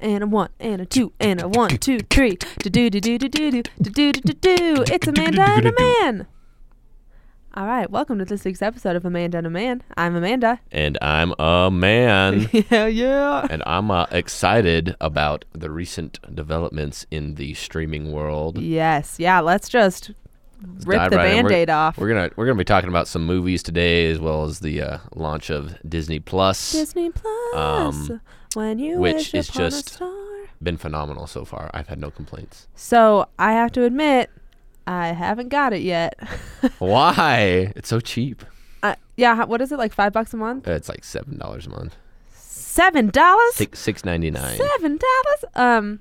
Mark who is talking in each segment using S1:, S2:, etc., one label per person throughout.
S1: and a one and a two and a one, two, three. Do do do do do do do do do do do. It's Amanda and a man. All right, welcome to this week's episode of Amanda and a Man. I'm Amanda.
S2: And I'm a man.
S1: yeah, yeah.
S2: and I'm uh, excited about the recent developments in the streaming world.
S1: Yes, yeah. Let's just rip
S2: dive
S1: the
S2: right in. We're-
S1: band-aid off.
S2: We're gonna we're gonna be talking about some movies today, as well as the uh, launch of Disney Plus.
S1: Disney Plus.
S2: Um,
S1: when you
S2: which is just-. Been phenomenal so far. I've had no complaints.
S1: So I have to admit, I haven't got it yet.
S2: Why? It's so cheap.
S1: uh, yeah, what is it like? Five bucks a month?
S2: It's like seven dollars a month.
S1: Seven dollars?
S2: Six six ninety nine.
S1: Seven dollars? Um,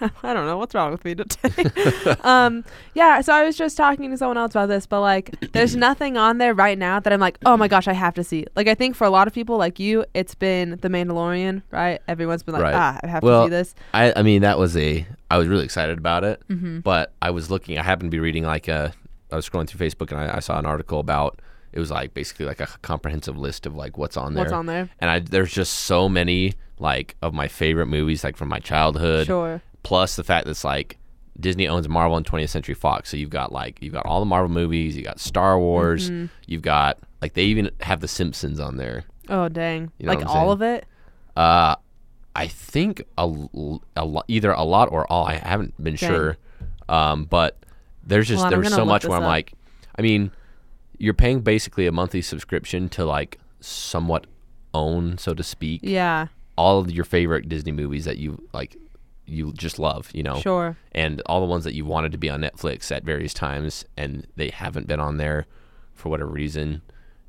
S1: I don't know what's wrong with me today. um, yeah. So I was just talking to someone else about this, but like, there's nothing on there right now that I'm like, oh my gosh, I have to see. Like, I think for a lot of people like you, it's been The Mandalorian, right? Everyone's been like,
S2: Right.
S1: ah, I have
S2: Well,
S1: to see this.
S2: I I mean that was a I was really excited about it,
S1: Mm-hmm.
S2: but I was looking. I happened to be reading like a. I was scrolling through Facebook and I, I saw an article about. It was like basically like a comprehensive list of like what's on there.
S1: What's on there?
S2: And I there's just so many like of my favorite movies like from my childhood.
S1: Sure.
S2: Plus the fact that it's like Disney owns Marvel and 20th Century Fox, so you've got like you've got all the Marvel movies, you got Star Wars,
S1: Mm-hmm.
S2: you've got like they even have the Simpsons on there.
S1: Oh dang!
S2: You know
S1: like all of it.
S2: Uh, I think a, a either a lot or all. I haven't been
S1: Dang.
S2: sure, um, but there's just
S1: Hold
S2: there's so much where I'm
S1: up.
S2: like, I mean, you're paying basically a monthly subscription to like somewhat own, so to speak,
S1: Yeah.
S2: all of your favorite Disney movies that you like, you just love, you know,
S1: Sure.
S2: and all the ones that you wanted to be on Netflix at various times, and they haven't been on there for whatever reason.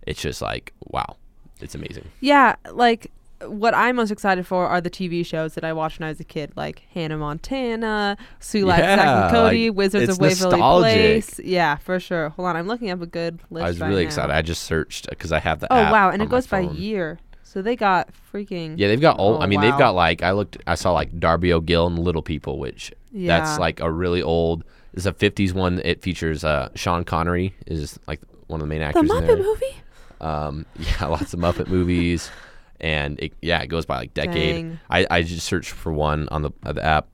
S2: It's just like wow, it's amazing.
S1: Yeah, like what I'm most excited for are the TV shows that I watched when I was a kid, like Hannah Montana, Sue Zack
S2: Yeah,
S1: and Cody,
S2: like,
S1: Wizards of Waverly. Place. Yeah, for sure. Hold on, I'm looking up a good list.
S2: I was
S1: right
S2: really
S1: now.
S2: excited. I just searched uh, because I have the
S1: Oh wow, and it goes by year. So they got freaking
S2: Yeah, they've got old.
S1: Oh,
S2: I mean,
S1: wow.
S2: they've got like I looked. I saw like Darby O'Gill and Little People, which
S1: Yeah.
S2: that's like a really old. It's a '50s one. It features uh, Sean Connery is like one of the main
S1: the
S2: actors in
S1: Muppet
S2: there.
S1: movie.
S2: Um, yeah, lots of Muppet movies, and it, yeah, it goes by like decade.
S1: Dang.
S2: I, I just searched for one on the uh, the app.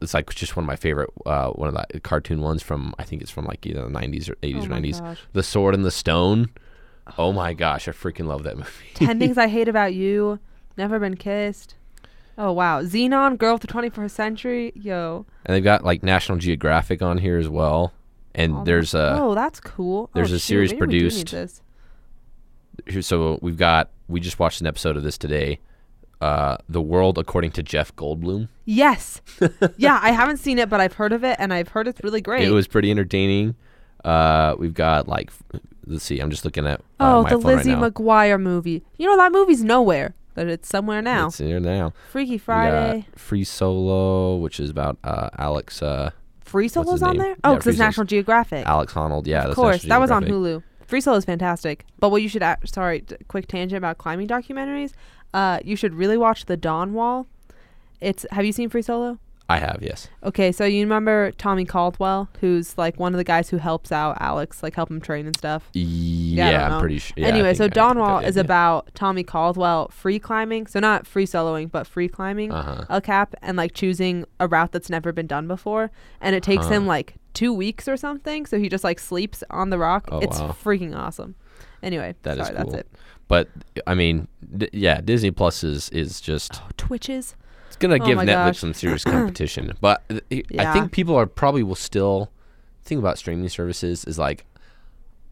S2: It's like just one of my favorite, uh, one of the cartoon ones from I think it's from like either the '90s or '80s
S1: Oh
S2: or '90s.
S1: gosh.
S2: The Sword and the Stone. Oh my gosh, I freaking love that movie.
S1: Ten Things I Hate About You. Never Been Kissed. Oh wow, Zenon, Girl of the 21st Century. Yo.
S2: And they've got like National Geographic on here as well. And
S1: all
S2: there's a
S1: oh, that's cool.
S2: there's
S1: oh,
S2: a
S1: shoot,
S2: series
S1: maybe we do need
S2: produced- so we've got we just watched an episode of this today. Uh, the world according to Jeff Goldblum.
S1: Yes. yeah, I haven't seen it, but I've heard of it, and I've heard it's really great.
S2: It was pretty entertaining. Uh, we've got like let's see, I'm just looking at uh,
S1: oh,
S2: my
S1: the
S2: phone
S1: Lizzie
S2: right.
S1: McGuire movie. You know that movie's nowhere, but it's somewhere now.
S2: It's here now.
S1: Freaky Friday.
S2: Free Solo, which is about uh, Alex uh,
S1: Free Solo's on
S2: name?
S1: there. Oh, because
S2: Free
S1: it's National Geographic.
S2: Alex Honnold. Yeah,
S1: of course, that was on Hulu. Free Solo is fantastic. But what you should, act, sorry, quick tangent about climbing documentaries. Uh, you should really watch the Dawn Wall. It's have you seen Free Solo?
S2: I have yes.
S1: Okay, so you remember Tommy Caldwell, who's like one of the guys who helps out Alex, like help him train and stuff.
S2: Yeah,
S1: yeah
S2: I'm pretty sure. Yeah,
S1: anyway, so
S2: think I- I think I
S1: Dawnwall
S2: did,
S1: is
S2: yeah.
S1: about Tommy Caldwell free climbing. So not free soloing, but free climbing
S2: Uh-huh.
S1: El Cap and like choosing a route that's never been done before. And it takes him
S2: Huh.
S1: like two weeks or something. So he just like sleeps on the rock.
S2: Oh,
S1: it's
S2: wow.
S1: freaking awesome. Anyway,
S2: That is
S1: sorry, that's
S2: cool.
S1: it.
S2: But I mean, d- yeah, Disney Plus is is just
S1: Oh, Twitches.
S2: Gonna
S1: Oh
S2: give Netflix
S1: gosh.
S2: some serious competition. But uh, I think people are probably will still think about streaming services is like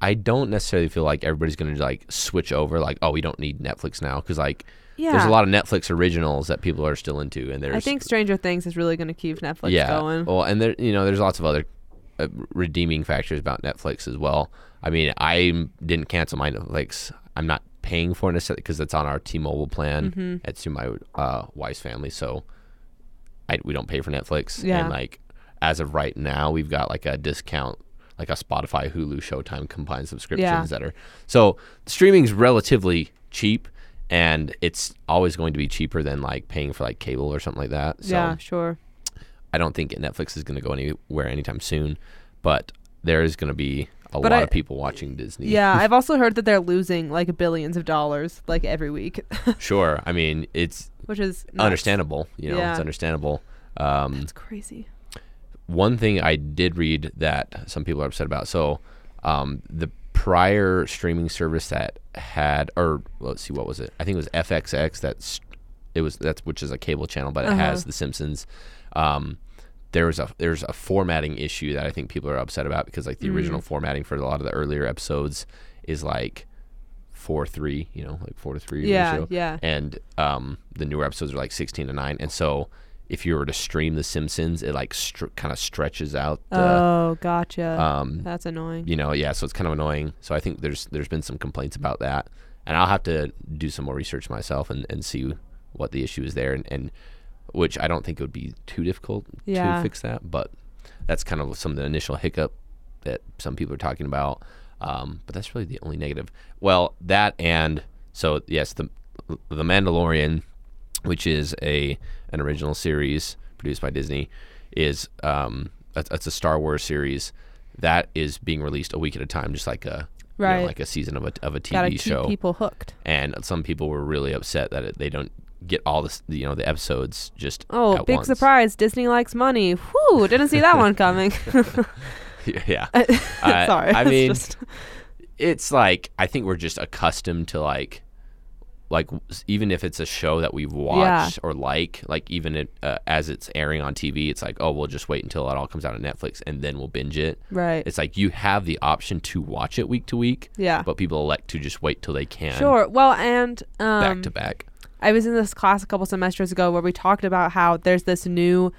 S2: I don't necessarily feel like everybody's gonna like switch over like oh we don't need Netflix now because like
S1: Yeah.
S2: there's a lot of Netflix originals that people are still into and there's
S1: I think Stranger Things is really going to keep Netflix
S2: yeah
S1: going.
S2: well and there you know there's lots of other uh, redeeming factors about Netflix as well. I mean I didn't cancel my Netflix. I'm not paying for it necessarily because it's on our T-Mobile plan.
S1: Mm-hmm.
S2: It's through my uh, wife's family, so I, we don't pay for Netflix.
S1: Yeah.
S2: And like as of right now, we've got like a discount, like a Spotify, Hulu, Showtime combined subscriptions
S1: Yeah.
S2: that are so streaming's relatively cheap, and it's always going to be cheaper than like paying for like cable or something like that. So
S1: yeah, sure.
S2: I don't think Netflix is going to go anywhere anytime soon, but there is going to be a
S1: But
S2: lot
S1: I-
S2: of people watching Disney.
S1: Yeah, I've also heard that they're losing like billions of dollars like every week,
S2: sure. I mean, it's
S1: which is nuts.
S2: understandable. You know,
S1: Yeah.
S2: it's understandable. Um,
S1: It's crazy.
S2: one thing I did read that some people are upset about. So, um, the prior streaming service that had, or let's see, what was it? I think it was FXX. That's it was that's which is a cable channel, but it has
S1: Uh-huh.
S2: The Simpsons. Um, there was a there's a formatting issue that I think people are upset about because like the
S1: Mm.
S2: original formatting for a lot of the earlier episodes is like four three, you know, like four to three
S1: Yeah,
S2: ratio.
S1: yeah.
S2: And um, the newer episodes are like sixteen to nine, and so if you were to stream The Simpsons, it like str- kind of stretches out the.
S1: oh, gotcha.
S2: um,
S1: That's annoying.
S2: you know, yeah, so it's kind of annoying. So I think there's there's been some complaints about that, and I'll have to do some more research myself and, and see what the issue is there, and, and which I don't think it would be too difficult
S1: Yeah.
S2: to fix that, but that's kind of some of the initial hiccup that some people are talking about. Um, but that's really the only negative. Well, that and so yes, the the Mandalorian, which is a an original series produced by Disney, is um, that's, that's a Star Wars series that is being released a week at a time, just like a you know, like a season of a of a
S1: Gotta
S2: TV
S1: keep
S2: show.
S1: people hooked.
S2: and some people were really upset that it, they don't get all this, you know, the episodes just
S1: Oh, big
S2: once.
S1: surprise! Disney likes money. Whew! Didn't see that one coming.
S2: yeah. I-
S1: Sorry.
S2: I
S1: it's
S2: mean,
S1: just-
S2: it's like I think we're just accustomed to like like even if it's a show that we've watched or like like even it, uh, as it's airing on TV it's like oh we'll just wait until it all comes out on Netflix and then we'll binge it
S1: right.
S2: it's like you have the option to watch it week to week
S1: yeah.
S2: but people elect to just wait till they can
S1: Sure. Well, and um,
S2: back to back
S1: I was in this class a couple semesters ago where we talked about how there's this new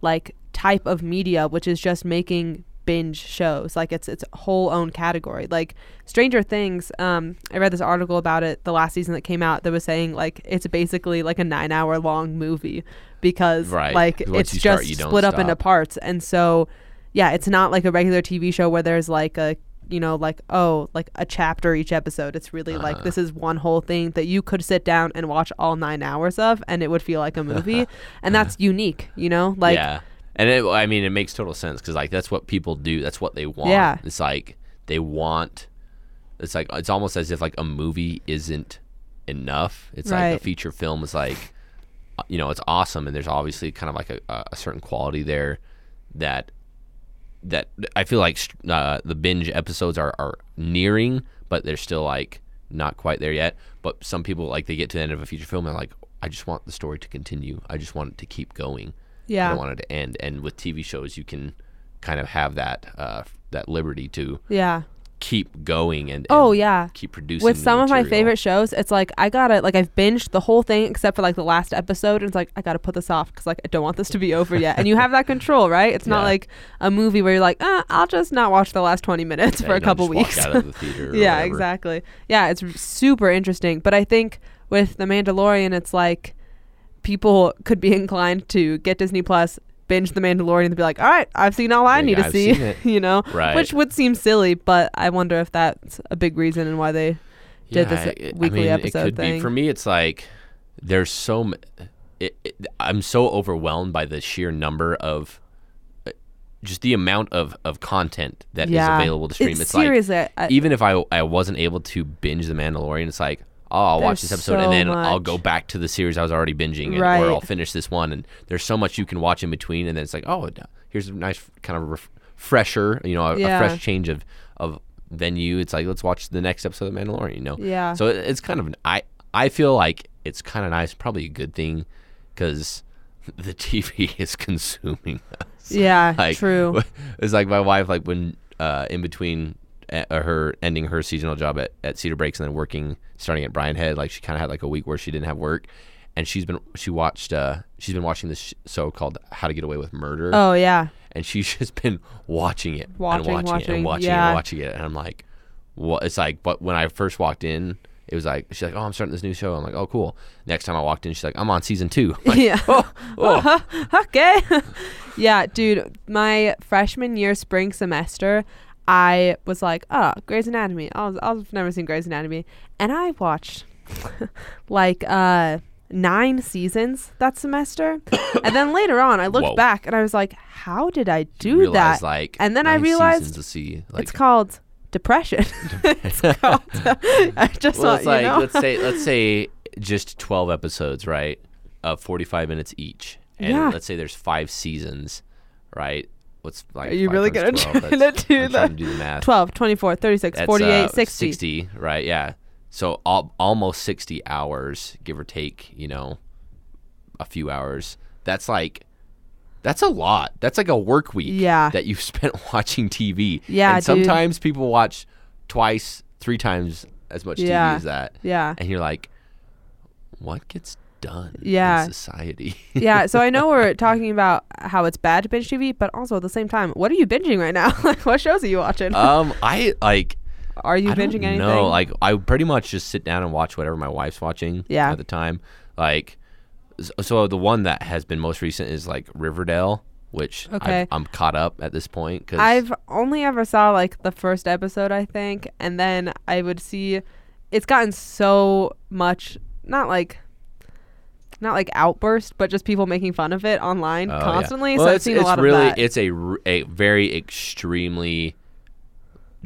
S1: like type of media which is just making binge shows. Like it's its whole own category. Like stranger things um i read this article about it the last season that came out that was saying like it's basically like a nine hour long movie because
S2: Right.
S1: like
S2: Once
S1: it's
S2: start,
S1: just
S2: don't
S1: split up into parts. And so yeah it's not like a regular tv show where there's like a you know like oh like a chapter each episode. It's really like
S2: Uh-huh.
S1: this is one whole thing that you could sit down and watch all nine hours of and it would feel like a movie. And that's unique you know? Like
S2: yeah. And it, I mean it makes total sense because like that's what people do. That's what they want.
S1: Yeah.
S2: it's like they want it's like it's almost as if like a movie isn't enough. It's like a feature film is like uh, you know it's awesome and there's obviously kind of like a, a certain quality there that that I feel like uh, the binge episodes are, are nearing but they're still like not quite there yet. But some people like they get to the end of a feature film and they're like I just want the story to continue. I just want it to keep going. I
S1: yeah.
S2: don't want it to end. And with TV shows, you can kind of have that uh, that liberty to
S1: yeah
S2: keep going and,
S1: oh yeah
S2: keep producing.
S1: with some of my favorite shows it's like i gotta like i've binged the whole thing except for like the last episode and it's like i gotta put this off because like i don't want this to be over yet and you have that control right it's not like a movie where you're like uh, i'll just not watch the last 20 minutes
S2: Yeah,
S1: for a couple weeks
S2: out of the theater.
S1: yeah
S2: whatever.
S1: exactly yeah it's super interesting but i think with the mandalorian it's like people could be inclined to get disney plus binge the mandalorian and be like all right i've seen all i need to
S2: I've
S1: see you know
S2: Right.
S1: which would seem silly but i wonder if that's a big reason and why they did this
S2: I- I
S1: weekly
S2: mean,
S1: episode
S2: it could
S1: thing.
S2: Be. For me, it's like there's so. m- It, it, I'm so overwhelmed by the sheer number of. uh, Just the amount of, of content that is
S1: yeah
S2: available to stream.
S1: It's
S2: It's, like
S1: I- I-
S2: even if I I wasn't able to binge The Mandalorian, it's like oh I'll watch this episode
S1: so
S2: and then I'll go back to the series I was already binging, and,
S1: Right.
S2: or I'll finish this one. And there's so much you can watch in between, and then it's like oh here's a nice kind of ref- fresher, you know, a,
S1: Yeah.
S2: a fresh change of of venue. It's like let's watch the next episode of Mandalorian, you know.
S1: yeah
S2: So it, it's kind of an, I I feel like it's kind of nice, probably a good thing, because the TV is consuming us.
S1: yeah
S2: Like,
S1: true
S2: It's like my wife, like when uh, in between her ending her seasonal job at, at Cedar Breaks and then working, starting at Brian Head, like she kind of had like a week where she didn't have work, and she's been she watched uh, she's been watching this sh- show called How to Get Away with Murder,
S1: oh yeah
S2: and she's just been watching it
S1: Watching,
S2: and watching, it and watching it and watching it, and I'm like, what? It's like, but when I first walked in. It was like she's like, oh, I'm starting this new show. I'm like, oh, cool. Next time I walked in, she's like, I'm on season two. Like,
S1: yeah
S2: oh, oh.
S1: okay yeah dude my freshman year spring semester i was like oh grey's anatomy I was, i've never seen grey's anatomy and i watched like uh nine seasons that semester and then later on i looked
S2: Whoa.
S1: back and i was like how did i do
S2: realized,
S1: that
S2: Like,
S1: And then I
S2: nine
S1: realized
S2: seasons to see. Like,
S1: it's called depression. it's called. I just
S2: well,
S1: want
S2: it's like
S1: you know.
S2: let's say let's say just twelve episodes, right? Of forty five minutes each, and
S1: Yeah.
S2: let's say there's five seasons, right? What's like?
S1: Are you really gonna
S2: 12?
S1: try to do
S2: I'm trying to do the math.
S1: 12, 24, 36,
S2: That's,
S1: 48,
S2: uh,
S1: 60.
S2: 60, right? Yeah. So al- almost 60 hours, give or take, you know, a few hours. That's like, that's a lot. That's like a work week
S1: Yeah.
S2: that you've spent watching TV.
S1: Yeah,
S2: And
S1: dude.
S2: sometimes people watch twice, three times as much
S1: Yeah.
S2: TV as that.
S1: Yeah.
S2: And you're like, what gets done
S1: Yeah.
S2: in society?
S1: yeah, so I know we're talking about how it's bad to binge TV, but also at the same time, what are you binging right now? like, what shows are you watching?
S2: um, I like,
S1: are you
S2: I
S1: binging anything?
S2: know. Like I pretty much just sit down and watch whatever my wife's watching
S1: Yeah.
S2: at the time. Like so the one that has been most recent is like Riverdale, which
S1: Okay.
S2: I've, I'm caught up at this point cuz
S1: I've only ever saw like the first episode, I think, and then I would see it's gotten so much not like not like outburst, but just people making fun of it online
S2: Oh, yeah.
S1: constantly.
S2: Well,
S1: so I've
S2: it's,
S1: seen a lot
S2: really
S1: of that.
S2: it's a a very extremely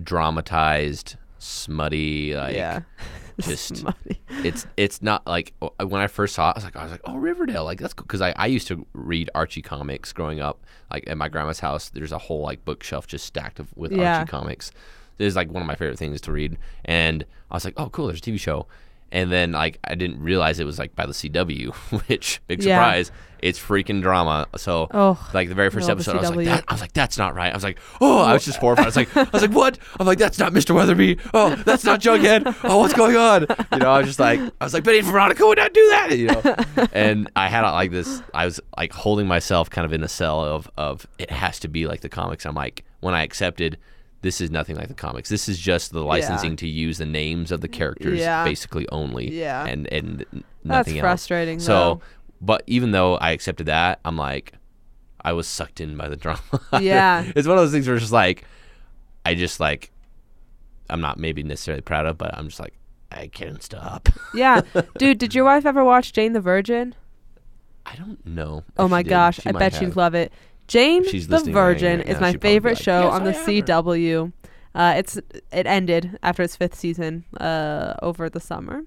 S2: dramatized smutty like
S1: yeah.
S2: just-
S1: Smutty.
S2: it's it's not like when I first saw it, I was like, I was like, oh Riverdale, like that's cool because I, I used to read Archie comics growing up. Like at my grandma's house, there's a whole like bookshelf just stacked of, with
S1: Yeah.
S2: Archie comics. It is like one of my favorite things to read, and I was like, oh cool, there's a TV show. And then like I didn't realize it was like by the CW, which big
S1: Yeah.
S2: surprise, it's freaking drama. So
S1: Oh,
S2: like the very first episode, I was like, that, I was like, that's not right. I was like, oh, I was just horrified. I was like, I was like, what? I'm like, that's not Mr. Weatherbee. Oh, that's not Jughead. Oh, what's going on? You know, I was just like, I was like, Betty and Veronica would not do that. You know, and I had like this. I was like holding myself kind of in a cell of of it has to be like the comics. I'm like, when I accepted. This is nothing like the comics. This is just the licensing to use the names of the characters
S1: Yeah.
S2: basically only.
S1: Yeah.
S2: And and n-
S1: That's
S2: nothing else.
S1: frustrating.
S2: So, but even though I accepted that, I'm like, I was sucked in by the drama.
S1: Yeah.
S2: it's one of those things where it's just like, I just like, I'm not maybe necessarily proud of, but I'm just like, I can't stop.
S1: yeah, dude, did your wife ever watch Jane the Virgin?
S2: I don't know.
S1: Oh my gosh, I bet
S2: have.
S1: she'd love it. Jane
S2: She's
S1: the
S2: listening right
S1: Virgin
S2: right
S1: is my
S2: She'd probably be
S1: favorite
S2: like,
S1: show
S2: "Yes,
S1: on
S2: I
S1: the
S2: have her."
S1: CW. Uh, it's it ended after its fifth season uh, over the summer,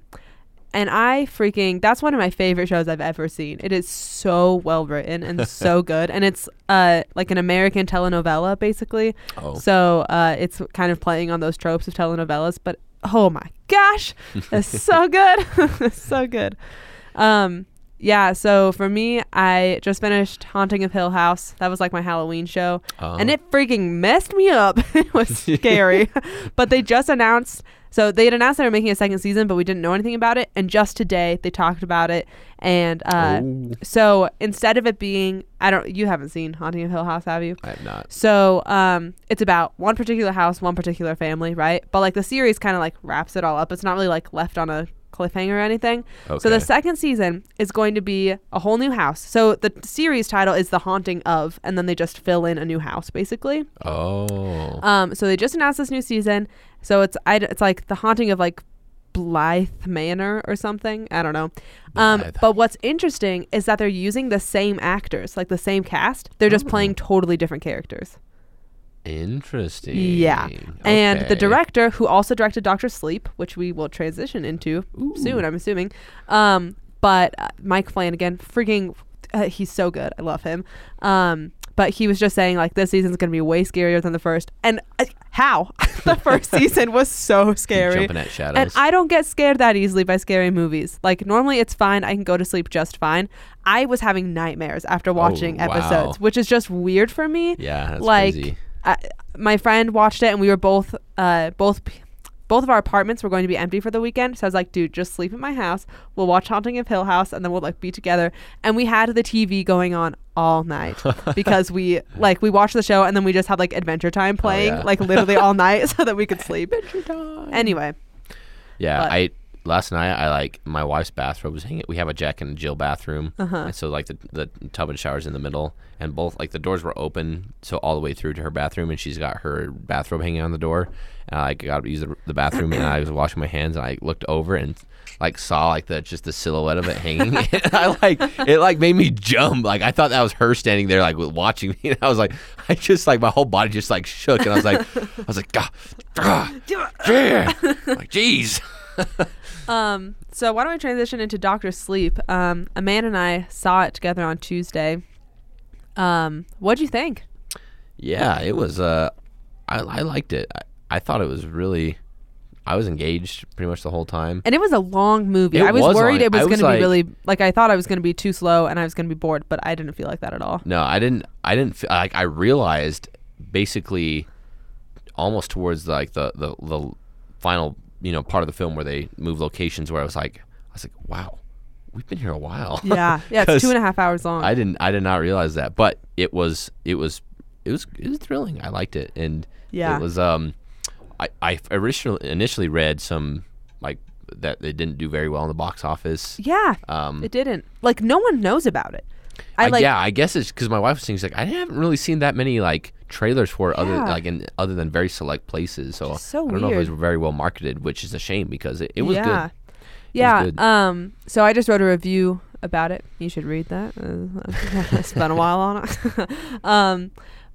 S1: and I freaking that's one of my favorite shows I've ever seen. It is so well written and so good, and it's uh like an American telenovela basically.
S2: Oh,
S1: So uh, it's kind of playing on those tropes of telenovelas, but oh my gosh, it's so good, It's so good. Um, yeah. So for me, I just finished Haunting of Hill House. That was like my Halloween show,
S2: uh,
S1: and it freaking messed me up. it was scary, but they just announced. So they had announced they were making a second season, but we didn't know anything about it. And just today, they talked about it, and uh, so instead of it being, I don't, you haven't seen Haunting of Hill House, have you?
S2: I have not.
S1: So um, it's about one particular house, one particular family, right? But like the series kind of like wraps it all up. It's not really like left on a cliffhanger or anything.
S2: Okay.
S1: So the second season is going to be a whole new house. So the series title is The Haunting of, and then they just fill in a new house basically.
S2: oh,
S1: Um, so they just announced this new season. So it's I, it's like The Haunting of like Blythe Manor or something. I don't know. Um, but what's interesting is that they're using the same actors, like the same cast. They're just
S2: Oh.
S1: playing totally different characters.
S2: Interesting.
S1: Yeah. And the director, who also directed Doctor Sleep, which we will transition into soon, I'm assuming. Um, but uh, Mike Flanagan, freaking, uh, he's so good. I love him. Um, but he was just saying like this season's gonna be way scarier than the first. And uh, how? the first season was so scary.
S2: Jumping at shadows.
S1: And I don't get scared that easily by scary movies. Like normally it's fine. I can go to sleep just fine. I was having nightmares after watching
S2: Oh, wow.
S1: episodes, which is just weird for me
S2: yeah,
S1: like
S2: crazy.
S1: I, my friend watched it and we were both uh both both of our apartments were going to be empty for the weekend. So i was like dude just sleep in my house. We'll watch haunting of hill house and then we'll like be together. And we had the tv going on all night because we like we watched the show and then we just had like adventure time playing
S2: Oh, yeah.
S1: like literally all night so that we could sleep. Anyway.
S2: Yeah,
S1: but-
S2: I last night I like my wife's bathrobe was hanging. We have a Jack and Jill bathroom,
S1: Uh-huh.
S2: and so like the the tub and showers in the middle, and both like the doors were open, so all the way through to her bathroom, and she's got her bathrobe hanging on the door. And I got to use the, the bathroom, and I was washing my hands, and I looked over and like saw like the just the silhouette of it hanging. and I like it like made me jump. Like I thought that was her standing there like watching me, and I was like, I just like my whole body just like shook, and I was like, I was like, God, ah, yeah, like jeez.
S1: Um, so why don't we transition into Doctor Sleep? Um, Amanda and I saw it together on Tuesday. Um, what'd you think?
S2: Yeah, it was. Uh, I I liked it. I, I thought it was really. I was engaged pretty much the whole time.
S1: And it was a long movie.
S2: It
S1: I was,
S2: was
S1: worried
S2: long.
S1: it was
S2: I
S1: going
S2: was
S1: to be really like I thought I was going to be too slow and I was going to be bored, but I didn't feel like that at all.
S2: No, I didn't. I didn't. Feel, like I realized basically almost towards like the, the the final you know part of the film where they move locations where I was like I was like wow we've been here a while.
S1: Yeah, yeah, it's two and a half hours long.
S2: I didn't I did not realize that, but it was it was it was it was thrilling. I liked it, and
S1: Yeah.
S2: it was um, I I originally initially read some like that they didn't do very well in the box office.
S1: yeah,
S2: Um,
S1: it didn't. Like no one knows about it. I
S2: I
S1: like.
S2: yeah, I guess it's because my wife was saying she's like I haven't really seen that many like trailers for it other like in other than very select places. So,
S1: So
S2: I don't know if it was very well marketed, which is a shame because it, it was
S1: yeah.
S2: good.
S1: Yeah.
S2: good.
S1: Um. So I just wrote a review about it. You should read that. Uh, I spent a while on it. um,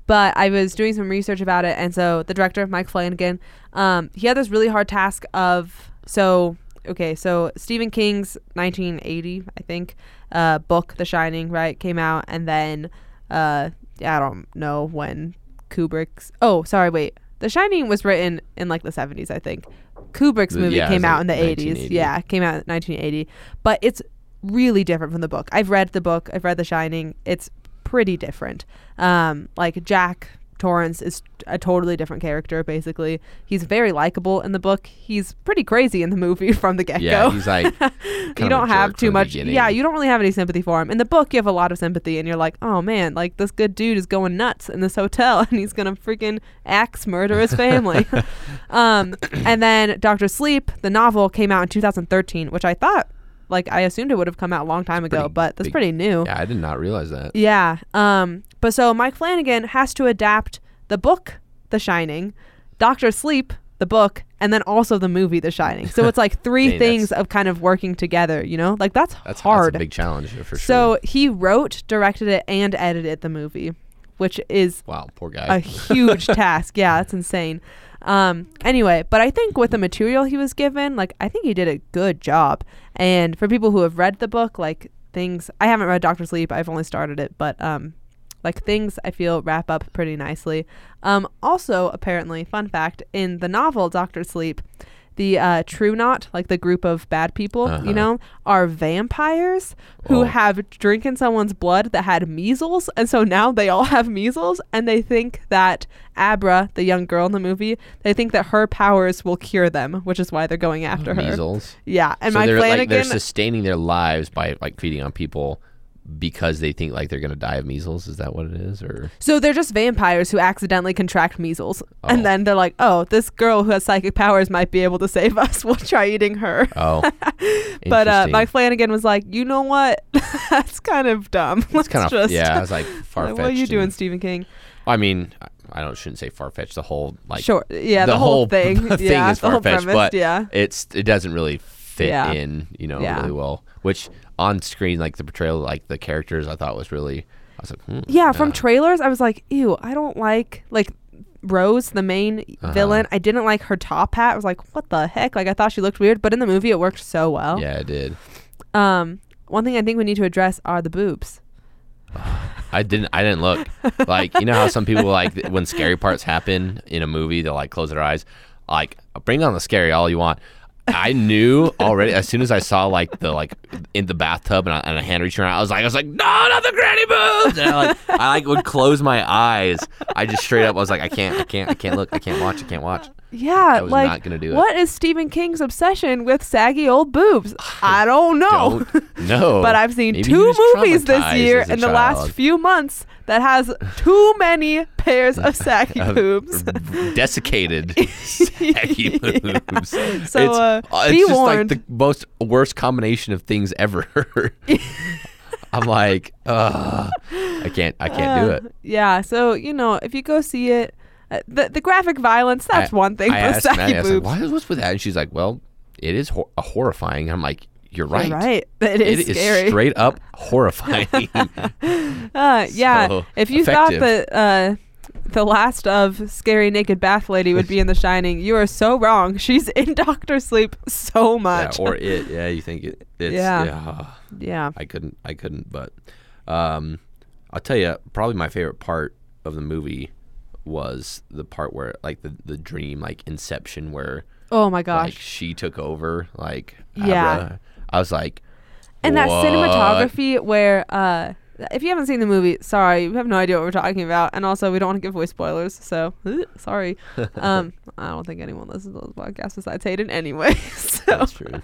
S1: but I was doing some research about it, and so the director, Mike Flanagan, um, he had this really hard task of so okay, so Stephen King's 1980, I think, uh, book, The Shining, right, came out, and then uh, I don't know when Kubrick's. Oh, sorry, wait. The Shining was written in like the 70s, I think. Kubrick's movie
S2: yeah,
S1: came out
S2: like,
S1: in the 80s. Yeah, came out in 1980. But it's really different from the book. I've read the book. I've read The Shining. It's pretty different. Um, like Jack Torrance is a totally different character. Basically, he's very likable in the book. He's pretty crazy in the movie from the get go.
S2: Yeah, he's like
S1: you don't have too much. Yeah, you don't really have any sympathy for him. In the book, you have a lot of sympathy, and you're like, oh man, like this good dude is going nuts in this hotel, and he's gonna freaking axe murder his family. um, and then Doctor Sleep, the novel, came out in 2013, which I thought, like, I assumed it would have come out a long time ago,
S2: pretty
S1: but that's
S2: big.
S1: pretty new.
S2: yeah, I did not realize that.
S1: Yeah. Um, but so Mike Flanagan has to adapt the book, The Shining, Doctor Sleep, the book, and then also the movie, The Shining. So it's like three
S2: Dang,
S1: things of kind of working together. You know, like that's,
S2: That's
S1: hard.
S2: That's a big challenge for sure.
S1: so he wrote, directed it, and edited the movie, which is
S2: wow, poor guy.
S1: a huge task. Yeah, that's insane. Um, anyway, but I think with the material he was given, like I think he did a good job. And for people who have read the book, like things I haven't read Doctor Sleep, I've only started it, but um like things I feel wrap up pretty nicely. Um also apparently, fun fact, in the novel Doctor Sleep, the uh, True Knot, like the group of bad people,
S2: Uh-huh.
S1: you know, are vampires who
S2: Oh.
S1: have drinking someone's blood that had measles, and so now they all have measles, and they think that Abra, the young girl in the movie, they think that her powers will cure them, which is why they're going after her.
S2: Measles.
S1: Yeah, and
S2: so
S1: Mike
S2: they're like they're sustaining their lives by like feeding on people because they think like they're gonna die of measles. Is that what it is? Or
S1: so they're just vampires who accidentally contract measles,
S2: Oh.
S1: and then they're like, "Oh, this girl who has psychic powers might be able to save us. We'll try eating her."
S2: oh,
S1: But uh. Mike Flanagan was like, "You know what? That's kind of dumb.
S2: it's kind of
S1: just
S2: yeah. I was like far-fetched
S1: what are you doing, Stephen King?
S2: I mean, I- don't shouldn't say far fetched. The whole like
S1: sure, yeah, the,
S2: the
S1: whole
S2: whole
S1: thing,
S2: thing
S1: yeah,
S2: is
S1: the whole
S2: far-fetched,
S1: premise,
S2: but
S1: yeah,
S2: it's it doesn't really fit
S1: Yeah.
S2: in, you know,
S1: Yeah.
S2: really well. Which on screen, like the portrayal, like the characters, I thought was really. I was like, hmm,
S1: yeah. From trailers, I was like, ew, I don't like like Rose, the main
S2: Uh-huh.
S1: villain. I didn't like her top hat. I was like, what the heck? Like I thought she looked weird, but in the movie, it worked so well.
S2: yeah, it did.
S1: Um, one thing I think we need to address are the boobs.
S2: I didn't. I didn't look. Like you know how some people like when scary parts happen in a movie, they'll like close their eyes. Like bring on the scary all you want. I knew already as soon as I saw like the like in the bathtub and a, and a hand reaching around. I was like, I was like, no, not the granny boobs. And I like I like would close my eyes. I just straight up I was like, I can't, I can't, I can't look, I can't watch, I can't watch.
S1: Yeah,
S2: I was
S1: like
S2: not gonna do it.
S1: what is Stephen King's obsession with saggy old boobs? I don't know.
S2: Don't
S1: but I've seen
S2: Maybe
S1: two movies this year in the last few months that has too many pairs of saggy
S2: Of
S1: boobs.
S2: desiccated saggy boobs.
S1: So,
S2: it's,
S1: uh,
S2: it's
S1: be
S2: just
S1: warned.
S2: like the most worst combination of things ever. I'm like, Ugh, I can't, I can't do
S1: Uh,
S2: it.
S1: Yeah, so you know, if you go see it, uh, the the graphic violence that's
S2: I-
S1: one thing,
S2: I
S1: but
S2: asked Maddie, I was like,
S1: boobs.
S2: "Why? What's with that?" And she's like, "Well, it is hor- a horrifying." I'm like, "You're right.
S1: You're right. It is
S2: It is straight up horrifying."
S1: Uh, yeah.
S2: So
S1: if you
S2: effective.
S1: thought that uh, the last of scary naked bath lady would be in The Shining, you are so wrong. She's in Doctor Sleep so
S2: yeah,
S1: much.
S2: or it. Yeah, you think it? It's,
S1: Yeah.
S2: yeah.
S1: yeah.
S2: I couldn't. I couldn't. But um, I'll tell you, probably my favorite part of the movie was the part where, like, the the dream, like Inception, where
S1: Oh my gosh.
S2: like she took over. Like,
S1: Yeah.
S2: Abra. I was like,
S1: and that
S2: "What?"
S1: cinematography where uh if you haven't seen the movie, sorry, you have no idea what we're talking about. And also we don't want to give away spoilers, so sorry. um I don't think anyone listens to this podcast besides Hayden anyway. so
S2: That's true.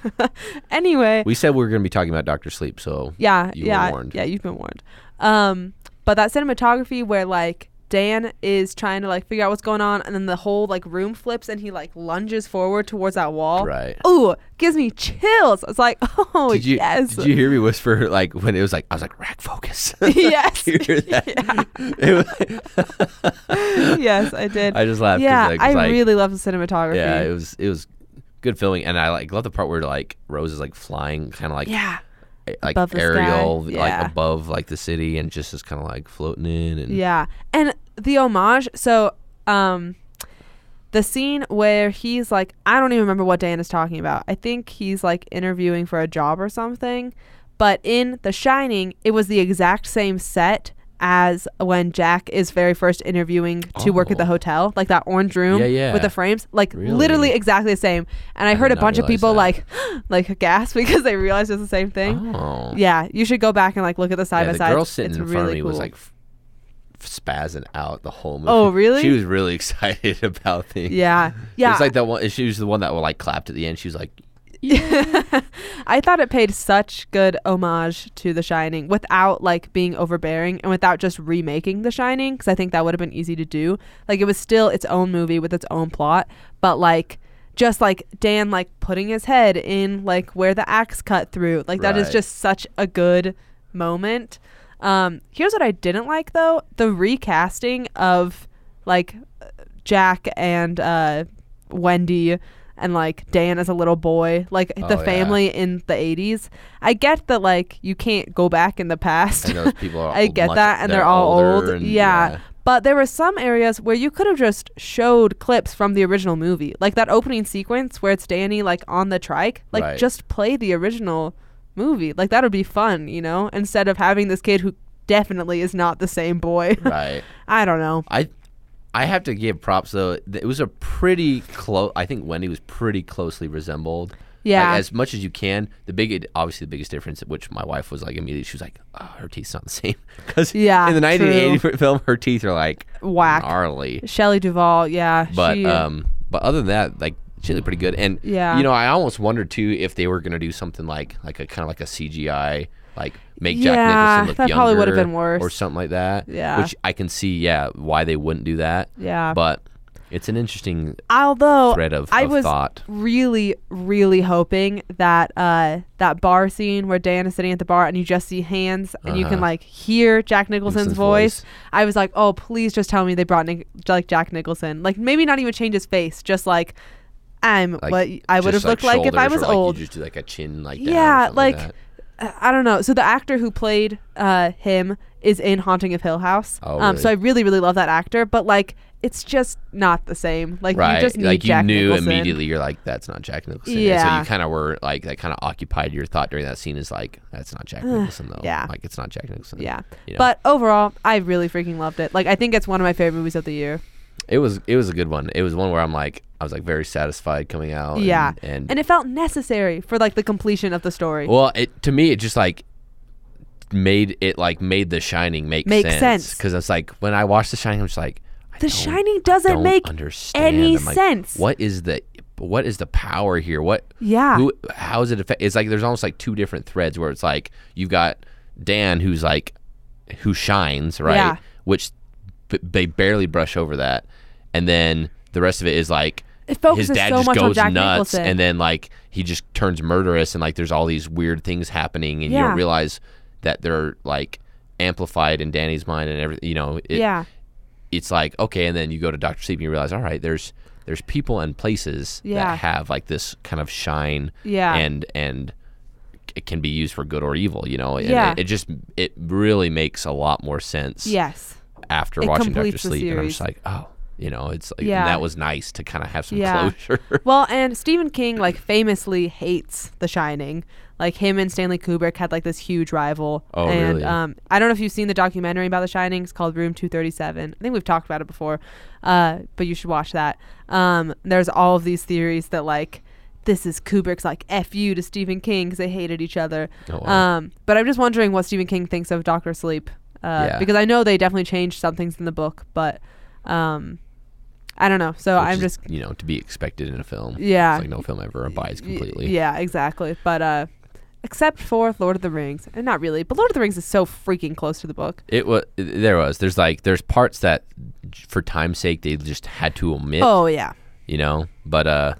S1: anyway.
S2: We said we were going to be talking about Doctor Sleep, so
S1: Yeah,
S2: You were
S1: yeah,
S2: warned.
S1: yeah. You've been warned. Um, but that cinematography where like Dan is trying to like figure out what's going on, and then the whole like room flips, and he like lunges forward towards that wall.
S2: right.
S1: Ooh, gives me chills. It's like, oh
S2: Did you
S1: yes,
S2: did you hear me whisper like when it was like I was like rack focus?
S1: yes,
S2: you hear that? Was-
S1: yes, I did.
S2: I just laughed.
S1: yeah,
S2: like,
S1: I
S2: like-
S1: really love the cinematography.
S2: Yeah, it was it was good filming, and I like love the part where like Rose is like flying, kind of like
S1: yeah,
S2: like
S1: above
S2: aerial,
S1: Yeah.
S2: like above like the city, and just is kind of like floating in. And
S1: Yeah. And the homage, so um the scene where he's like I don't even remember what Dan is talking about. I think he's like interviewing for a job or something. But in The Shining, it was the exact same set as when Jack is very first interviewing to work at the
S2: Oh.
S1: hotel, like that orange room
S2: Yeah, yeah.
S1: with the frames, like
S2: Really?
S1: literally exactly the same. And I,
S2: I
S1: heard a bunch of people
S2: that.
S1: like like gasp because they realized it's the same thing.
S2: Oh,
S1: Yeah, you should go back and like look at the side
S2: yeah,
S1: by
S2: the
S1: side.
S2: girl
S1: It's-
S2: sitting
S1: it's
S2: in
S1: really
S2: front of me
S1: cool.
S2: was like f- spazzing out the whole movie.
S1: Oh, really?
S2: She was really excited about things.
S1: yeah, yeah.
S2: It's like that one. She was the one that like clapped at the end. She was like,
S1: I thought it paid such good homage to The Shining without like being overbearing and without just remaking The Shining because I think that would have been easy to do. Like it was still its own movie with its own plot, but like just like Dan like putting his head in like where the axe cut through. Like that is
S2: Right.
S1: just such a good moment. Um here's what I didn't like though, the recasting of like Jack and uh Wendy and like Dan as a little boy, like
S2: Oh,
S1: the
S2: yeah.
S1: family in the 80s. I get that like you can't go back in the past.
S2: and those people are.
S1: I get
S2: much-
S1: that and they're, all old.
S2: and-
S1: yeah. But there were some areas where you could have just showed clips from the original movie. Like that opening sequence where it's Danny like on the trike. Like
S2: Right.
S1: just play the original movie. Like that would be fun, you know, instead of having this kid who definitely is not the same boy.
S2: Right.
S1: I don't know.
S2: I I have to give props though. It was a pretty close. I think Wendy was pretty closely resembled.
S1: Yeah.
S2: Like, as much as you can. The big, obviously, the biggest difference, which my wife was like immediately, she was like, oh, "Her teeth's not the same." Because
S1: Yeah,
S2: in the 1980 film, her teeth are like
S1: Whack.
S2: gnarly.
S1: Shelley Duvall, yeah.
S2: But
S1: she,
S2: um, but other than that, like she looked pretty good. And
S1: Yeah.
S2: you know, I almost wondered too if they were gonna do something like like a kind of like a CGI, like make Jack
S1: Yeah,
S2: Nicholson look
S1: that
S2: younger,
S1: probably would've been worse.
S2: or something like that.
S1: Yeah.
S2: which I can see, yeah, why they wouldn't do that.
S1: yeah.
S2: But it's an interesting
S1: Although
S2: thread of,
S1: I
S2: of
S1: was
S2: thought.
S1: really, really hoping that uh that bar scene where Dan is sitting at the bar and you just see hands and you can
S2: Uh-huh.
S1: like hear Jack Nicholson's
S2: Nicholson's
S1: voice.
S2: voice.
S1: I was like, oh, please just tell me they brought Nic- like Jack Nicholson. Like maybe not even change his face, just like I'm
S2: Like,
S1: what I would have
S2: Just,
S1: looked like if I was
S2: or, like,
S1: old.
S2: You just do like a chin like
S1: Yeah, like. Uh, I don't know. So the actor who played uh, him is in Haunting of Hill House.
S2: Oh,
S1: um, so I
S2: really?
S1: really, really love that actor, but like it's just not the same. Like
S2: right,
S1: you just need
S2: like you
S1: Jack
S2: knew
S1: Nicholson.
S2: immediately. You're like, that's not Jack Nicholson. And so you kind of were like, that kind of occupied your thought during that scene. Is like, that's not Jack Nicholson though.
S1: yeah.
S2: like it's not Jack Nicholson.
S1: Yeah.
S2: you know?
S1: But overall, I really freaking loved it. Like I think it's one of my favorite movies of the year.
S2: It was it was a good one. It was one where I'm like, I was like very satisfied coming out.
S1: yeah.
S2: and, and
S1: And it felt necessary for like the completion of the story.
S2: Well, it to me it just like made it like made The Shining make
S1: Make
S2: sense.
S1: sense.
S2: Because it's like when I watched The Shining, I'm just like, I
S1: The
S2: don't-
S1: Shining
S2: I
S1: doesn't
S2: don't
S1: make
S2: understand.
S1: any
S2: I'm like,
S1: sense.
S2: What is the what is the power here? What
S1: Yeah.
S2: who how is it affect? It's like there's almost like two different threads where it's like you've got Dan who's like who shines right,
S1: Yeah.
S2: which they barely brush over that, and then the rest of it is like
S1: It
S2: his dad
S1: so
S2: just
S1: much on
S2: goes
S1: Jack
S2: nuts,
S1: Nicholson.
S2: and then like he just turns murderous, and like there's all these weird things happening, and you
S1: Yeah.
S2: don't realize that they're like amplified in Danny's mind and everything. You know, it,
S1: yeah.
S2: it's like okay, and then you go to Doctor Sleep and you realize, all right, there's there's people and places
S1: Yeah.
S2: that have like this kind of shine,
S1: Yeah.
S2: and and it can be used for good or evil, you know. And
S1: Yeah.
S2: it, it just it really makes a lot more sense
S1: Yes.
S2: After
S1: It
S2: watching Doctor Sleep, and I'm just like, oh, you know, it's like
S1: Yeah.
S2: that was nice to kind of have some
S1: Yeah.
S2: closure.
S1: Well, and Stephen King like famously hates The Shining. Like him and Stanley Kubrick had like this huge rival.
S2: Oh,
S1: and
S2: really?
S1: um I don't know if you've seen the documentary about The Shining. It's called Room 237. I think we've talked about it before. Uh but you should watch that. Um there's all of these theories that like this is Kubrick's like F you to Stephen King because they hated each other.
S2: Oh, wow.
S1: Um but I'm just wondering what Stephen King thinks of Doctor Sleep. Uh,
S2: Yeah.
S1: because I know they definitely changed some things in the book, but um I don't know. So
S2: Which
S1: I'm
S2: is,
S1: just
S2: you know to be expected in a film.
S1: Yeah.
S2: it's like no film ever abides completely.
S1: Yeah, exactly. But uh except for Lord of the Rings. And not really, but Lord of the Rings is so freaking close to the book.
S2: It was there was there's like there's parts that for time's sake they just had to omit.
S1: Oh yeah.
S2: you know, but uh,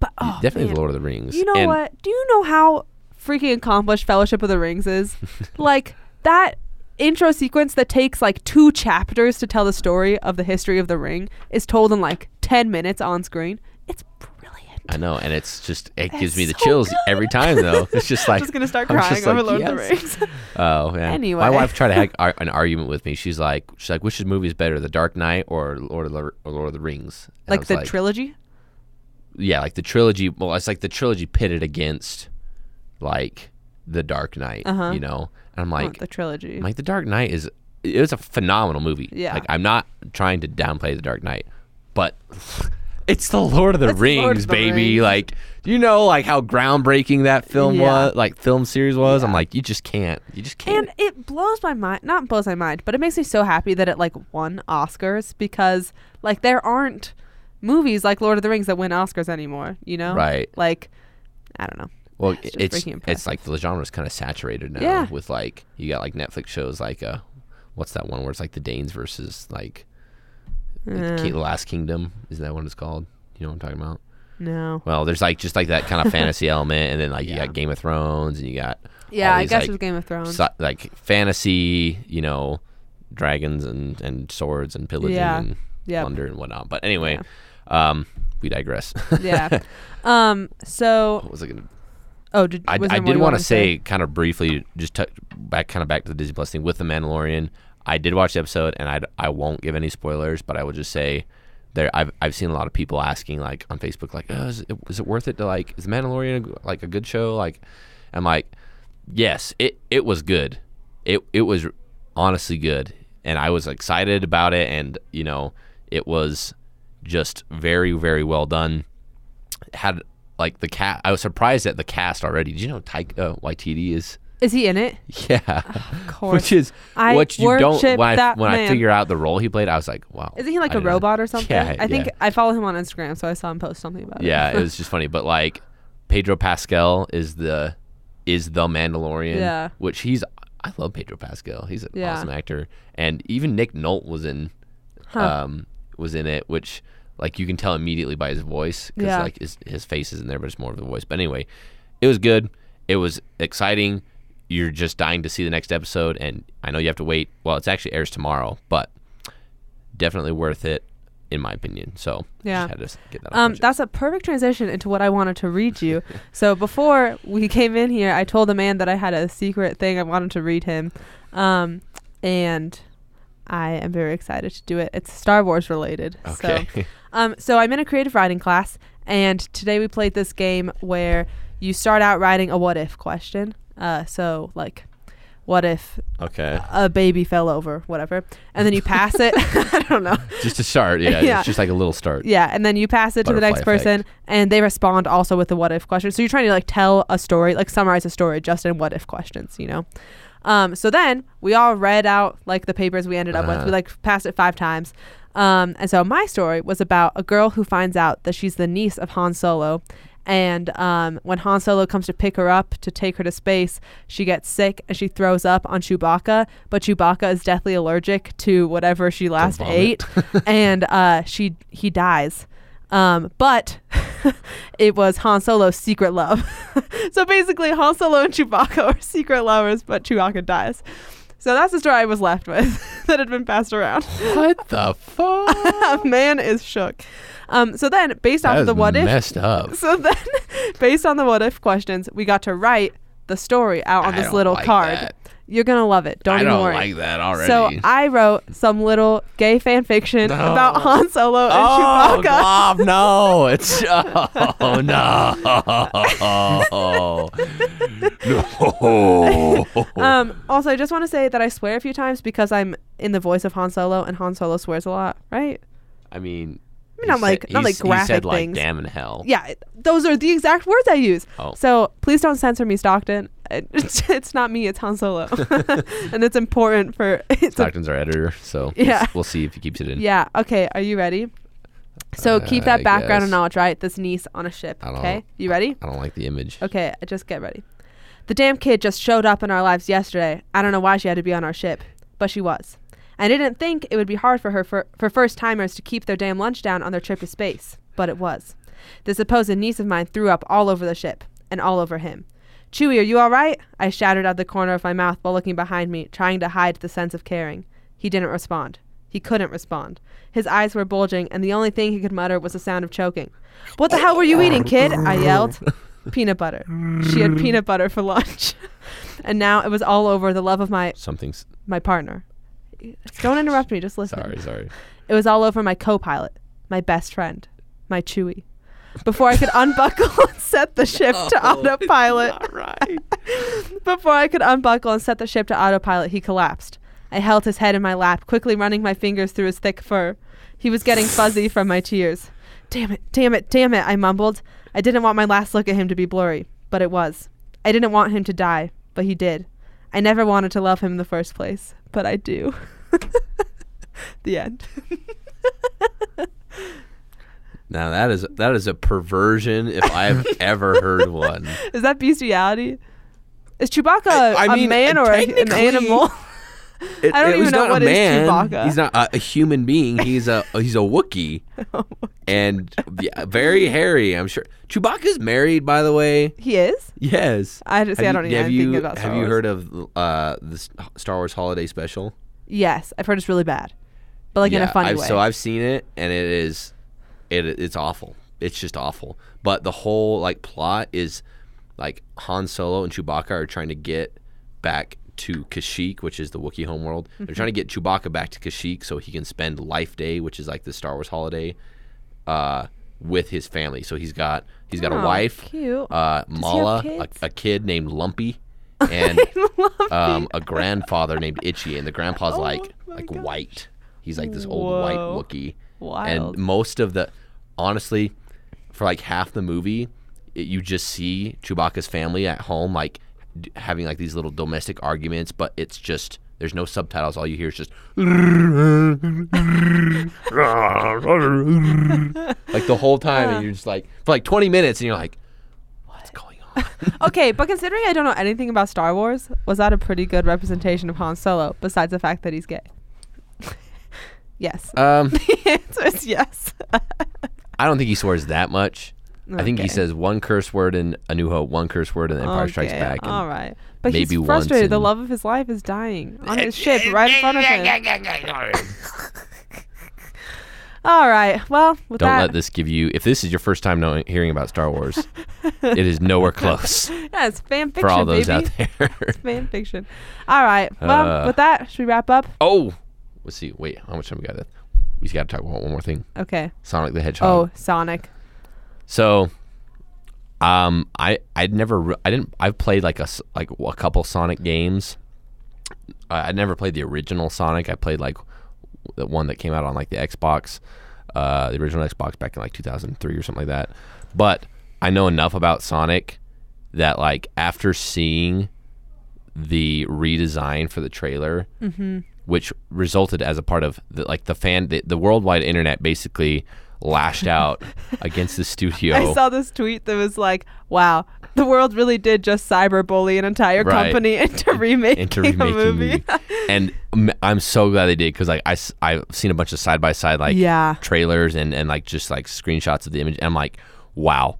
S1: But oh,
S2: definitely
S1: man.
S2: Lord of the Rings.
S1: You know
S2: And
S1: what? Do you know how freaking accomplished Fellowship of the Rings is? like that intro sequence that takes like two chapters to tell the story of the history of the ring is told in like 10 minutes on screen. It's brilliant.
S2: I know, and it's just it
S1: It's
S2: gives me the
S1: so
S2: chills
S1: good.
S2: every time though. It's just like
S1: I'm just going to start
S2: I'm
S1: crying over
S2: like,
S1: Lord of the. Rings.
S2: Oh man.
S1: Anyway.
S2: my wife tried to have ar- an argument with me. She's like, she's like, which movie is better, The Dark Knight or Lord of the Lord of the Rings? And
S1: like the trilogy?
S2: yeah, like the trilogy. Well, it's like the trilogy pitted against like the Dark Knight.
S1: Uh-huh.
S2: You know, and I'm
S1: Oh,
S2: like,
S1: the trilogy.
S2: I'm like the Dark Knight is it was a phenomenal movie.
S1: Yeah.
S2: Like I'm not trying to downplay the Dark Knight, but it's the Lord of the
S1: It's
S2: Rings,
S1: of the
S2: baby.
S1: Rings.
S2: Like you know like how groundbreaking that film
S1: Yeah.
S2: was, like film series was? I'm like, you just can't. You just can't.
S1: And it blows my mind, not blows my mind, but it makes me so happy that it like won Oscars because like there aren't movies like Lord of the Rings that win Oscars anymore, you know?
S2: Right.
S1: Like I don't know.
S2: Well,
S1: It's
S2: it's it's like the genre's kind of saturated now
S1: Yeah.
S2: with like you got like Netflix shows like uh what's that one where it's like the Danes versus like the
S1: Uh,
S2: the Last Kingdom is that what it's called? You know what I'm talking about?
S1: no.
S2: Well, there's like just like that kind of fantasy element, and then like you got Game of Thrones, and you got
S1: Yeah, I guess
S2: like,
S1: it was Game of Thrones.
S2: so, like fantasy, you know, dragons and and swords and pillaging
S1: Yeah.
S2: and
S1: Yep.
S2: plunder and whatnot. But anyway, um, we digress.
S1: yeah. Um so
S2: what was I gonna?
S1: Oh did
S2: I, I did want to say kind of briefly, just t- back kind of back to the Disney Plus thing with the Mandalorian. I did watch the episode, and I I won't give any spoilers, but I will just say there I've I've seen a lot of people asking like on Facebook like, oh, is, it, is it worth it to like is the Mandalorian like a good show? Like, I'm like, yes, it it was good. It it was honestly good, and I was excited about it, and you know, it was just very very well done. Had like the cat. I was surprised at the cast already. Did you know Taika Waititi is?
S1: Is he in it?
S2: Yeah,
S1: Of course.
S2: which is
S1: I
S2: what you don't when I when I figure out the role he played. I was like, wow.
S1: Isn't he like
S2: I
S1: a robot or something?
S2: Yeah,
S1: I think
S2: yeah.
S1: I follow him on Instagram, so I saw him post something about it.
S2: Yeah, it was just funny, but like Pedro Pascal is the is the Mandalorian.
S1: Yeah.
S2: which he's I love Pedro Pascal. He's an
S1: Yeah.
S2: awesome actor, and even Nick Nolte was in
S1: Huh.
S2: um was in it, which like you can tell immediately by his voice because
S1: Yeah.
S2: like his his face isn't there, but it's more of the voice. But anyway, it was good. It was exciting. You're just dying to see the next episode, and I know you have to wait. Well, it's actually airs tomorrow, but definitely worth it in my opinion. So
S1: Yeah.
S2: just had to get that.
S1: Um, that's a perfect transition into what I wanted to read you. so before we came in here, I told the man that I had a secret thing I wanted to read him, um, and I am very excited to do it. It's Star Wars related. So,
S2: okay.
S1: um, so I'm in a creative writing class, and today we played this game where you start out writing a what if question. Uh, so like, what if
S2: okay.
S1: a baby fell over, whatever, and then you pass it. I don't know.
S2: Just to start, yeah,
S1: Yeah.
S2: It's just like a little start.
S1: Yeah, and then you pass it to the next
S2: Butterfly
S1: person, and they respond also with a what if question. So you're trying to like tell a story, like summarize a story just in what if questions, you know. Um, so then we all read out like the papers we ended up with.
S2: Uh-huh.
S1: We like passed it five times. Um, and so my story was about a girl who finds out that she's the niece of Han Solo. And um, when Han Solo comes to pick her up to take her to space, she gets sick and she throws up on Chewbacca. But Chewbacca is deathly allergic to whatever she last ate, and uh, she he dies. Um, but it was Han Solo's secret love. so basically, Han Solo and Chewbacca are secret lovers, but Chewbacca dies. So that's the story I was left with that had been passed around.
S2: What the fuck?
S1: Man is shook. Um, so then, based off of the what if,
S2: messed up.
S1: so then, based on the what if questions, we got to write the story out on
S2: I
S1: this little
S2: like
S1: card.
S2: that.
S1: You're gonna love it. Don't
S2: I
S1: even
S2: don't
S1: worry.
S2: like that already.
S1: So I wrote some little gay fan fiction
S2: No.
S1: about Han Solo and
S2: oh,
S1: Chewbacca.
S2: God, no! It's oh no, no.
S1: Um, also, I just want to say that I swear a few times because I'm in the voice of Han Solo, and Han Solo swears a lot, right?
S2: I mean,
S1: mean, not like not like
S2: he
S1: graphic
S2: said, like,
S1: things.
S2: damn and hell.
S1: Yeah, it- those are the exact words I use.
S2: Oh.
S1: So please don't censor me, Stockton. It- It's, it's not me. It's Han Solo, and it's important for. It's a,
S2: Stockton's our editor, so
S1: Yeah.
S2: we'll, we'll see if he keeps it in.
S1: yeah. Okay. Are you ready? So keep
S2: Uh,
S1: that
S2: I
S1: background
S2: guess.
S1: knowledge, right? This niece on a ship. Okay. You ready?
S2: I don't like the image.
S1: Okay, just get ready. The damn kid just showed up in our lives yesterday. I don't know why she had to be on our ship, but she was. I didn't think it would be hard for her for, for first timers to keep their damn lunch down on their trip to space, but it was. The supposed niece of mine threw up all over the ship and all over him. Chewie, are you all right? I shouted out the corner of my mouth while looking behind me, trying to hide the sense of caring. He didn't respond. He couldn't respond. His eyes were bulging, and the only thing he could mutter was the sound of choking. What the hell were you eating, kid? I yelled. Peanut butter. She had peanut butter for lunch. and now it was all over the love of my,
S2: Something's.
S1: my partner. Don't interrupt me, just listen.
S2: Sorry, sorry.
S1: It was all over my co pilot, my best friend, my Chewie. Before I could unbuckle and set the ship to autopilot.
S2: Right.
S1: Before I could unbuckle and set the ship to autopilot, he collapsed. I held his head in my lap, quickly running my fingers through his thick fur. He was getting fuzzy from my tears. Damn it, damn it, damn it, I mumbled. I didn't want my last look at him to be blurry, but it was. I didn't want him to die, but he did. I never wanted to love him in the first place, but I do. the end.
S2: Now that is that is a perversion if I've ever heard one.
S1: Is that bestiality? Is Chewbacca
S2: I- I
S1: a
S2: mean,
S1: man or a, an animal?
S2: It,
S1: I don't
S2: it
S1: even know what
S2: a
S1: is. Chewbacca.
S2: He's not a, a human being. He's a he's a Wookiee and yeah, very hairy. I'm sure Chewbacca's married, by the way.
S1: he is?
S2: Yes.
S1: I just see, I don't
S2: you,
S1: even
S2: have
S1: think
S2: you,
S1: about Star
S2: have you heard of uh, the Star Wars Holiday Special?
S1: Yes, I've heard it's really bad, but like in a funny
S2: I've,
S1: way.
S2: So I've seen it, and it is, it it's awful. It's just awful. But the whole like plot is, like Han Solo and Chewbacca are trying to get back to Kashyyyk, which is the Wookiee homeworld. They're trying to get Chewbacca back to Kashyyyk so he can spend Life Day, which is like the Star Wars holiday, uh, with his family. So he's got he's got
S1: Oh,
S2: a wife,
S1: cute.
S2: uh, Malla, a, a kid named Lumpy, and um, a grandfather named Itchy, and the grandpa's
S1: Oh
S2: like like
S1: gosh.
S2: white. He's like this old white
S1: Whoa.
S2: Wookiee.
S1: Wild.
S2: And most of the, honestly, for like half the movie, it, you just see Chewbacca's family at home, like d- having like these little domestic arguments, but it's just there's no subtitles. All you hear is just like the whole time, and you're just like for like 20 minutes, and you're like, what's going on?
S1: okay, but considering I don't know anything about Star Wars, was that a pretty good representation of Han Solo? Besides the fact that he's gay. Yes.
S2: Um,
S1: the answer is yes.
S2: I don't think he swears that much. I think he
S1: Okay.
S2: says one curse word in A New Hope, one curse word in Empire Strikes
S1: Okay,
S2: Back. and-
S1: All right, but
S2: maybe
S1: he's
S2: once
S1: frustrated. The
S2: in-
S1: love of his life is dying on his ship right in front of him. All right. Well, with
S2: Don't
S1: that,
S2: let this give you. If this is your first time knowing, hearing about Star Wars, it is nowhere close
S1: yeah, it's fan fiction,
S2: for all those
S1: baby.
S2: out there.
S1: fan fiction. All right. Well,
S2: Uh.
S1: with that, should we wrap up?
S2: oh, let's see. Wait, how much time we got? left? We just got to talk about one more thing.
S1: Okay.
S2: Sonic the Hedgehog.
S1: Oh, Sonic.
S2: So, um, I I'd never re- I didn't I've played like a like a couple Sonic games. Uh, I never played the original Sonic. I played like the one that came out on like the Xbox, uh, the original Xbox back in like 2003 or something like that. But I know enough about Sonic that like after seeing the redesign for the trailer,
S1: Mm-hmm.
S2: Which resulted as a part of the, like the fan, the, the worldwide internet basically lashed out against the studio.
S1: I saw this tweet that was like, "Wow, the world really did just cyberbully an entire
S2: Right.
S1: company into remaking,
S2: into
S1: a
S2: remaking
S1: movie."
S2: movie. and I'm so glad they did because like I have seen a bunch of side by side like
S1: Yeah.
S2: trailers and and like just like screenshots of the image. And I'm like, wow,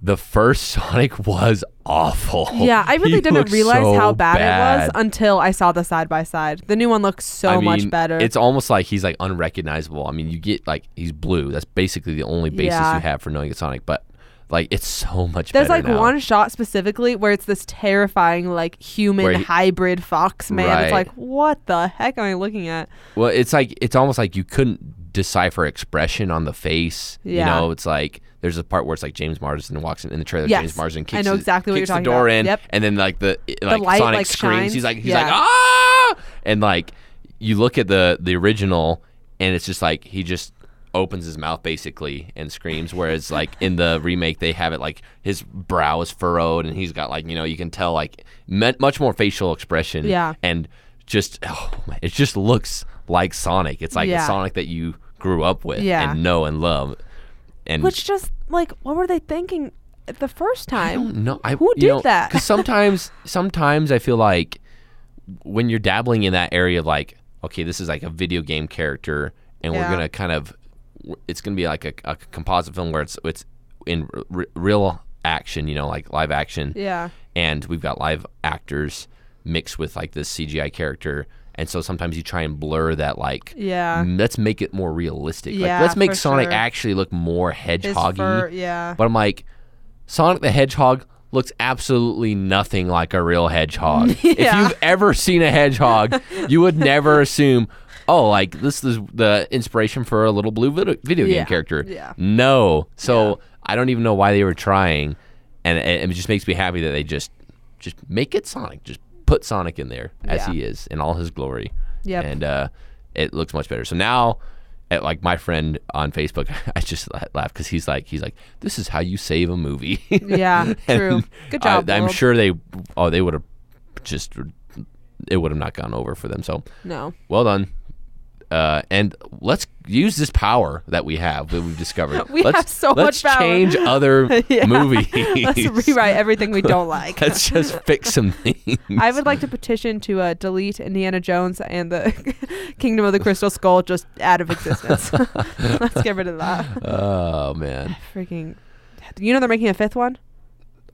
S2: the first Sonic was awful.
S1: yeah, I really
S2: He
S1: didn't realize
S2: so
S1: how bad, it was until I saw the side by side. The new one looks so
S2: I
S1: much
S2: mean,
S1: better.
S2: It's almost like he's like unrecognizable. I mean, you get like he's blue. That's basically the only basis
S1: Yeah.
S2: you have for knowing it's Sonic. But like, it's so much better.
S1: There's like
S2: now.
S1: one shot specifically where it's this terrifying like human
S2: he-
S1: hybrid fox man. It's like, what the heck am I looking at?
S2: Well, it's like it's almost like you couldn't decipher expression on the face.
S1: Yeah.
S2: You know, it's like there's a part where it's like James Marsden walks in, in the trailer.
S1: Yes.
S2: James Marsden kicks,
S1: I
S2: know
S1: exactly what you're
S2: the
S1: talking
S2: door
S1: about.
S2: in,
S1: Yep.
S2: and then like the like
S1: light,
S2: Sonic
S1: like,
S2: screams.
S1: shines.
S2: He's like he's
S1: Yeah.
S2: like ah, and like you look at the the original, and it's just like he just opens his mouth basically and screams. Whereas like in the remake, they have it like his brow is furrowed, and he's got like you know you can tell like me- much more facial expression.
S1: Yeah.
S2: and just oh man, it just looks like Sonic. It's like
S1: Yeah.
S2: a Sonic that you grew up with
S1: Yeah.
S2: and know and love. And
S1: Which just like, what were they thinking the first time?
S2: don't. I,
S1: Who
S2: you
S1: did
S2: know,
S1: that?
S2: Because sometimes, sometimes I feel like when you're dabbling in that area of like, okay, this is like a video game character, and
S1: Yeah.
S2: we're gonna kind of, it's gonna be like a, a composite film where it's it's in r- real action, you know, like live action,
S1: Yeah.
S2: and we've got live actors mixed with like this CGI character. And so sometimes you try and blur that, like,
S1: Yeah.
S2: mm, let's make it more realistic.
S1: Yeah,
S2: like, let's make Sonic
S1: sure.
S2: actually look more hedgehoggy.
S1: fur, yeah.
S2: But I'm like, Sonic the Hedgehog looks absolutely nothing like a real hedgehog. If you've ever seen a hedgehog, you would never assume, oh, like this is the inspiration for a little blue video, video
S1: Yeah.
S2: game character.
S1: Yeah.
S2: No. So I don't even know why they were trying, and it, it just makes me happy that they just just make it Sonic. Just put Sonic in there as
S1: Yeah.
S2: he is in all his glory.
S1: Yep.
S2: And uh, it looks much better. So now. At like my friend on Facebook, I just la- laugh because he's like, he's like, this is how you save a movie.
S1: Yeah, true. Good job,
S2: I, I'm sure they, oh, they would have just, it would have not gone over for them. So
S1: No.
S2: well done. Uh, and let's use this power that we have that we've discovered.
S1: We
S2: let's,
S1: have so
S2: let's
S1: much power.
S2: change other
S1: Yeah.
S2: movies.
S1: Let's rewrite everything we don't like.
S2: Let's just fix some things.
S1: I would like to petition to uh, delete Indiana Jones and the Kingdom of the Crystal Skull just out of existence. Let's get rid of that.
S2: Oh man,
S1: Freaking. You know they're making a fifth one?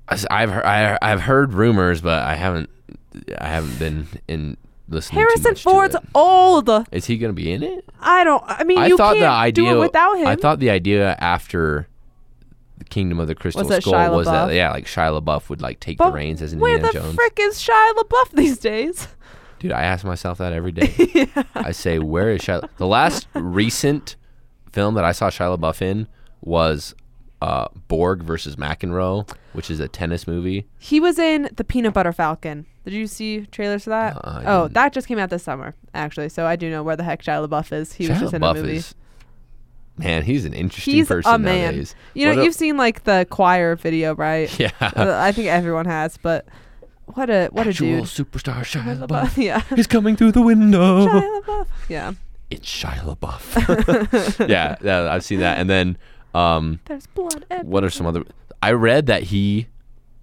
S2: I- I've heard, I've heard rumors, but I haven't I haven't been in listening.
S1: Harrison
S2: to
S1: Ford's old.
S2: Is he gonna be in it?
S1: I don't. I mean,
S2: I
S1: you
S2: thought
S1: can't
S2: the idea
S1: do it without him.
S2: I thought the idea after the Kingdom of the Crystal
S1: that
S2: Skull
S1: Shia
S2: was that yeah, like Shia LaBeouf would like take
S1: But
S2: the reins as an
S1: Where
S2: Indiana
S1: the
S2: Jones.
S1: frick is Shia LaBeouf these days?
S2: Dude, I ask myself that every day. I say, where is Shia? The last recent film that I saw Shia LaBeouf in was uh, Borg versus McEnroe, which is a tennis movie.
S1: He was in the Peanut Butter Falcon. Did you see trailers for that?
S2: Uh,
S1: oh, that just came out this summer, actually. So I do know where the heck Shia LaBeouf is. He was
S2: Shia
S1: just in a
S2: LaBeouf
S1: movie.
S2: is man, he's an interesting
S1: He's
S2: person
S1: a man.
S2: nowadays.
S1: You know,
S2: a-
S1: you've seen like the choir video, right?
S2: yeah,
S1: Uh, I think everyone has, but what a what
S2: actual
S1: a dude.
S2: superstar Shia
S1: Shia
S2: LaBeouf.
S1: LaBeouf, Yeah.
S2: He's coming through the window.
S1: Shia LaBeouf. Yeah.
S2: it's Shia LaBeouf. yeah, yeah, I've seen that. And then, um,
S1: There's blood.
S2: what are some other? I read that he,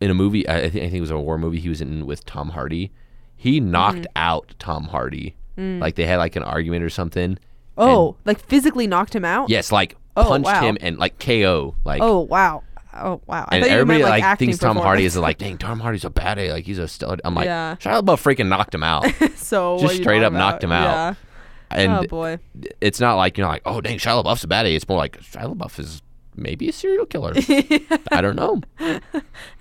S2: in a movie, I, I think I think it was a war movie. He was in with Tom Hardy. He knocked
S1: Mm.
S2: out Tom Hardy. Like they had like an argument or something.
S1: Oh, like physically knocked him out?
S2: Yes, like
S1: Oh,
S2: punched
S1: wow.
S2: him and like KO. Like
S1: Oh wow. Oh wow. I
S2: and everybody
S1: meant,
S2: like,
S1: acting
S2: thinks Tom Hardy is like, dang, Tom Hardy's a badass. Like he's a stud. I'm like,
S1: Yeah.
S2: Shia LaBeouf freaking knocked him out.
S1: so
S2: just
S1: you
S2: straight up knocked
S1: about?
S2: him out. And
S1: oh boy.
S2: it's not like you're like, oh dang, Shia LaBeouf's a baddie. It's more like Shia LaBeouf is maybe a serial killer. I don't know.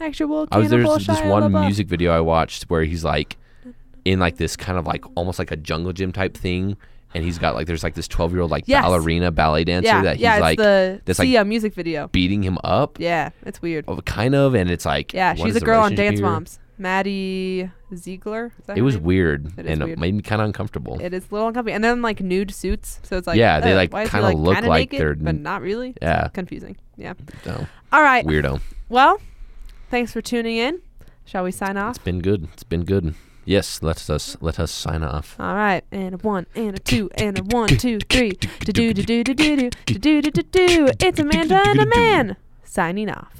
S1: Actual
S2: I was there's this one music video I watched where he's like in like this kind of like almost like a jungle gym type thing, and he's got like there's like this 12 year old like
S1: Yes.
S2: ballerina ballet dancer
S1: Yeah,
S2: that he's
S1: yeah, it's
S2: like
S1: the
S2: that's, like,
S1: Sia music video.
S2: beating him up.
S1: Yeah, it's weird.
S2: Oh, kind of, and it's like
S1: Yeah, she's
S2: is
S1: a
S2: the
S1: girl on
S2: relationship
S1: Dance
S2: here?
S1: Moms. Maddie Ziegler.
S2: It was
S1: name?
S2: weird
S1: It
S2: and
S1: weird.
S2: it made me kind of uncomfortable.
S1: It is a little uncomfortable, and then like nude suits. So it's like
S2: Yeah, they,
S1: uh,
S2: like,
S1: he,
S2: kinda
S1: like,
S2: look like
S1: naked,
S2: they're
S1: but not really.
S2: yeah,
S1: Confusing. Yeah.
S2: so
S1: All right.
S2: weirdo.
S1: Well, thanks for tuning in. Shall we sign off?
S2: It's been good. It's been good. Yes, let us let us sign off.
S1: All right, and a one, and a two, and a one, two, three. Do do do do do do do do do do do. It's Amanda and a man signing off.